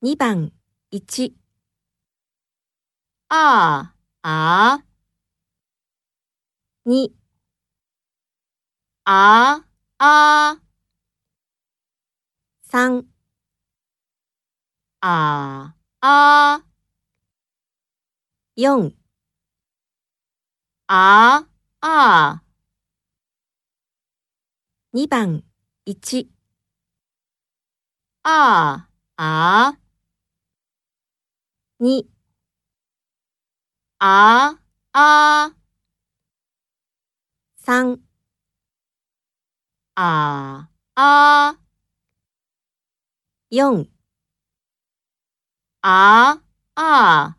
2番1ああ。2ああ。3ああ。4ああ。2番1ああにああ三ああ四ああ。